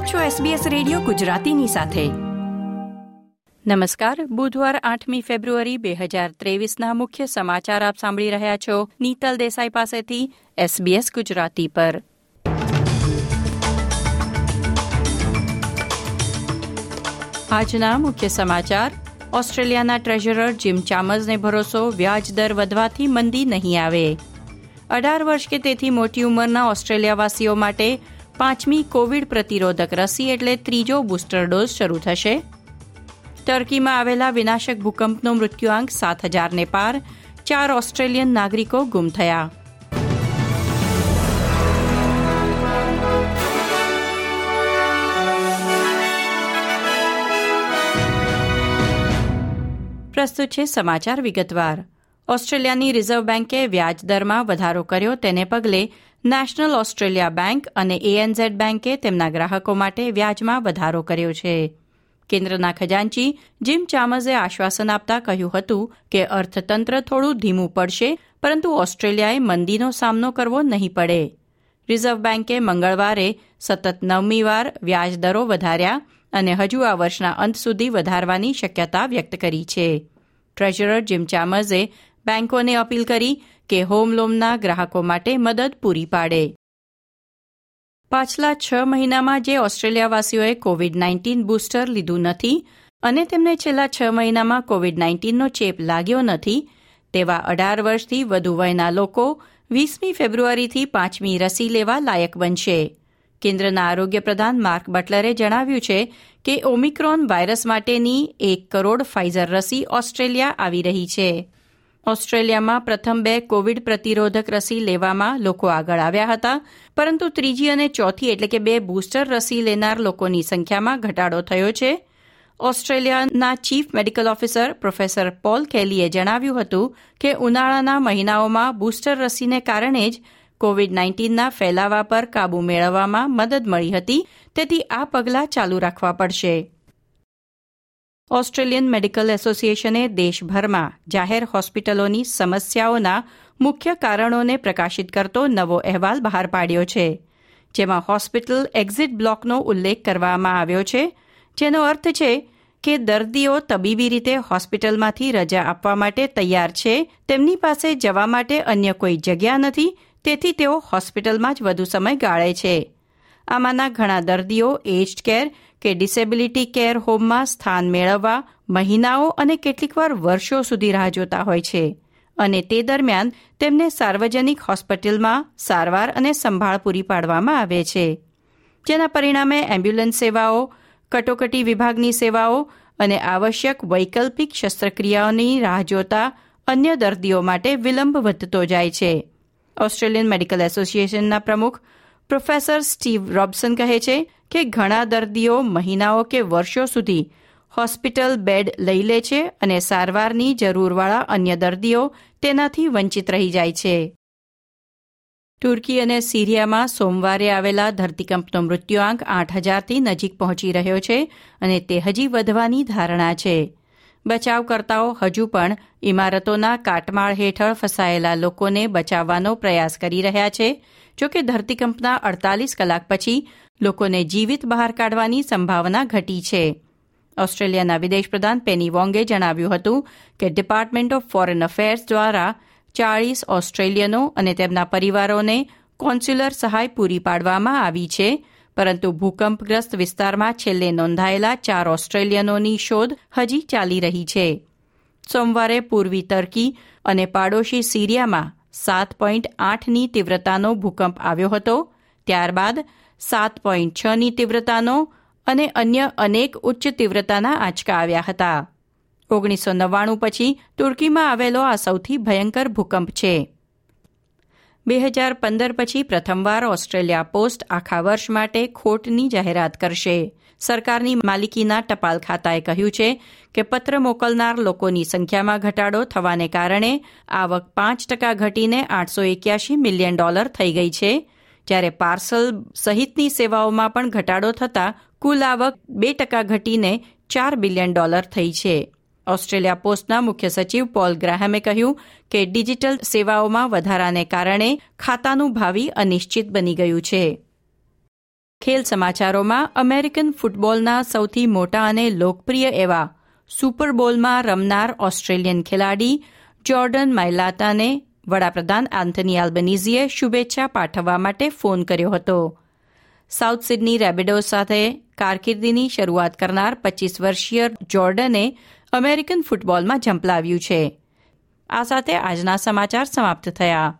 આપ છો SBS radio ગુજરાતીની સાથે. નમસ્કાર, બુધવાર આઠમી ફેબ્રુઆરી બે હજાર ત્રેવીસના મુખ્ય સમાચાર આપ સાંભળી રહ્યા છો નીતલ દેસાઈ પાસેથી SBS ગુજરાતી પર. આજના મુખ્ય સમાચાર, ઓસ્ટ્રેલિયાના ટ્રેઝરર જીમ ચામર્સને ભરોસો, વ્યાજ દર વધવાથી મંદી નહીં આવે. અઢાર વર્ષ કે તેથી મોટી ઉંમરના ઓસ્ટ્રેલિયાવાસીઓ માટે પાંચમી કોવિડ પ્રતિરોધક રસી એટલે ત્રીજો બુસ્ટર ડોઝ શરૂ થશે. ટર્કીમાં આવેલા વિનાશક ભૂકંપનો મૃત્યુઆંક સાત હજારને પાર. ચાર ઓસ્ટ્રેલિયન નાગરિકો ગુમ થયા. પ્રસ્તુત છે સમાચાર વિગતવાર. ઓસ્ટ્રેલિયાની રિઝર્વ બેન્કે વ્યાજદરમાં વધારો કર્યો તેને પગલે નેશનલ ઓસ્ટ્રેલિયા બેન્ક અને એએનઝેડ બેન્કે તેમના ગ્રાહકો માટે વ્યાજમાં વધારો કર્યો છે. કેન્દ્રના ખજાનચી જીમ ચામઝે આશ્વાસન આપતા કહ્યું હતું કે અર્થતંત્ર થોડું ધીમું પડશે, પરંતુ ઓસ્ટ્રેલિયાએ મંદીનો સામનો કરવો નહીં પડે. રિઝર્વ બેન્કે મંગળવારે સતત નવમી વાર વ્યાજદરો વધાર્યા અને હજુ આ વર્ષના અંત સુધી વધારવાની શક્યતા વ્યક્ત કરી છે. ટ્રેઝરર જીમ ચામર્સે બેન્કોને અપીલ કરી કે હોમ લોનના ગ્રાહકો માટે મદદ પૂરી પાડે. પાછલા છ મહિનામાં જે ઓસ્ટ્રેલિયાવાસીઓએ કોવિડ નાઇન્ટીન બુસ્ટર લીધું નથી અને તેમને છેલ્લા છ મહિનામાં કોવિડ નાઇન્ટીનનો ચેપ લાગ્યો નથી, તેવા અઢાર વર્ષથી વધુ વયના લોકો વીસમી ફેબ્રુઆરીથી પાંચમી રસી લેવા લાયક બનશે. કેન્દ્રના આરોગ્ય પ્રધાન માર્ક બટલરે જણાવ્યું છે કે ઓમિક્રોન વાયરસ માટેની એક કરોડ ફાઇઝર રસી ઓસ્ટ્રેલિયા આવી રહી છે. ઓસ્ટ્રેલિયામાં પ્રથમ બે કોવિડ પ્રતિરોધક રસી લેવામાં લોકો આગળ આવ્યા હતા, પરંતુ ત્રીજી અને ચોથી એટલે કે બે બૂસ્ટર રસી લેનાર લોકોની સંખ્યામાં ઘટાડો થયો છે. ઓસ્ટ્રેલિયાના chief medical officer professor Paul કેલીએ જણાવ્યું હતું કે ઉનાળાના મહિનાઓમાં બૂસ્ટર રસીને કારણે જ કોવિડ નાઇન્ટીનના ફેલાવા પર કાબૂ મેળવવામાં મદદ મળી હતી, તેથી આ પગલાં ચાલુ રાખવા પડશે. ઓસ્ટ્રેલિયન મેડિકલ એસોસિએશને દેશભરમાં જાહેર હોસ્પિટલોની સમસ્યાઓના મુખ્ય કારણોને પ્રકાશિત કરતો નવો અહેવાલ બહાર પાડ્યો છે, જેમાં હોસ્પિટલ એક્ઝિટ બ્લોકનો ઉલ્લેખ કરવામાં આવ્યો છે, જેનો અર્થ છે કે દર્દીઓ તબીબી રીતે હોસ્પિટલમાંથી રજા આપવા માટે તૈયાર છે, તેમની પાસે જવા માટે અન્ય કોઈ જગ્યા નથી, તેથી તેઓ હોસ્પિટલમાં જ વધુ સમય ગાળે છે. આમાંના ઘણા દર્દીઓ એજ્ડ કેર કે ડિસેબિલિટી કેર હોમમાં સ્થાન મેળવવા, મહિનાઓ અને કેટલીકવાર વર્ષો સુધી રાહ જોતા હોય છે. અને તે દરમિયાન તેમને સાર્વજનિક હોસ્પિટલમાં સારવાર અને સંભાળ પૂરી પાડવામાં આવે છે. જેના પરિણામે એમ્બ્યુલન્સ સેવાઓ, કટોકટી વિભાગની સેવાઓ અને આવશ્યક વૈકલ્પિક શસ્ત્રક્રિયાઓની રાહ જોતા અન્ય દર્દીઓ માટે વિલંબ વધતો જાય છે. ઓસ્ટ્રેલિયન મેડિકલ એસોસિએશનના પ્રમુખ પ્રોફેસર સ્ટીવ રોબસન કહે છે કે ઘણા દર્દીઓ મહિનાઓ કે વર્ષો સુધી હોસ્પિટલ બેડ લઈ લે છે અને સારવારની જરૂરવાળા અન્ય દર્દીઓ તેનાથી વંચિત રહી જાય છે. તુર્કી અને સિરિયામાં સોમવારે આવેલા ધરતીકંપનો મૃત્યુઆંક આઠ હજારથી નજીક પહોંચી રહ્યો છે અને તે હજી વધવાની ધારણા છે. બચાવકર્તાઓ હજુ પણ ઇમારતોના કાટમાળ હેઠળ ફસાયેલા લોકોને બચાવવાનો પ્રયાસ કરી રહ્યા છે જોકે ધરતીકંપના અડતાલીસ કલાક પછી લોકોને જીવિત બહાર કાઢવાની સંભાવના ઘટી છે. ઓસ્ટ્રેલિયાના વિદેશ પ્રધાન પેની વોંગે જણાવ્યું હતું કે ડિપાર્ટમેન્ટ ઓફ ફોરેન અફેર્સ દ્વારા ચાળીસ ઓસ્ટ્રેલિયનો અને તેમના પરિવારોને કોન્સ્યુલર સહાય પૂરી પાડવામાં આવી છે, પરંતુ ભૂકંપગ્રસ્ત વિસ્તારમાં છેલ્લે નોંધાયેલા ચાર ઓસ્ટ્રેલિયનોની શોધ હજી ચાલી રહી છે. સોમવારે પૂર્વી તર્કી અને પાડોશી સિરિયામાં સાત પોઈન્ટ આઠની તીવ્રતાનો ભૂકંપ આવ્યો હતો. ત્યારબાદ સાત પોઈન્ટ છની તીવ્રતાનો અને અન્ય અનેક ઉચ્ચ તીવ્રતાના આંચકા આવ્યા હતા. ઓગણીસો નવ્વાણું પછી તુર્કીમાં આવેલો આ સૌથી ભયંકર ભૂકંપ છે. બે હજાર પંદર પછી પ્રથમવાર ઓસ્ટ્રેલિયા પોસ્ટ આખા વર્ષ માટે ખોટની જાહેરાત કરશે. સરકારની માલિકીના ટપાલ ખાતાએ કહ્યું છે કે પત્ર મોકલનાર લોકોની સંખ્યામાં ઘટાડો થવાને કારણે આવક પાંચ ટકા ઘટીને આઠસો એક્યાસી મિલિયન ડોલર થઈ ગઈ છે. જ્યારે પાર્સલ સહિતની સેવાઓમાં પણ ઘટાડો થતાં કુલ આવક બે ટકા ઘટીને ચાર બિલિયન ડોલર થઈ છે. ઓસ્ટ્રેલિયા પોસ્ટના મુખ્ય સચિવ પોલ ગ્રાહમે કહ્યું કે ડિજિટલ સેવાઓમાં વધારાને કારણે ખાતાનું ભાવિ અનિશ્ચિત બની ગયું છે. ખેલ સમાચારોમાં અમેરિકન ફૂટબોલના સૌથી મોટા અને લોકપ્રિય એવા સુપર બોલમાં રમનાર ઓસ્ટ્રેલિયન ખેલાડી જોર્ડન માઇલાતાને વડાપ્રધાન આન્થની આલ્બનીઝીએ શુભેચ્છા પાઠવવા માટે ફોન કર્યો હતો. સાઉથ સિડની રેબેડો સાથે કારકિર્દીની શરૂઆત કરનાર પચીસ વર્ષીય જોર્ડને અમેરિકન ફૂટબોલમાં ઝંપલાવ્યું છે. આ સાથે આજના સમાચાર સમાપ્ત થયા.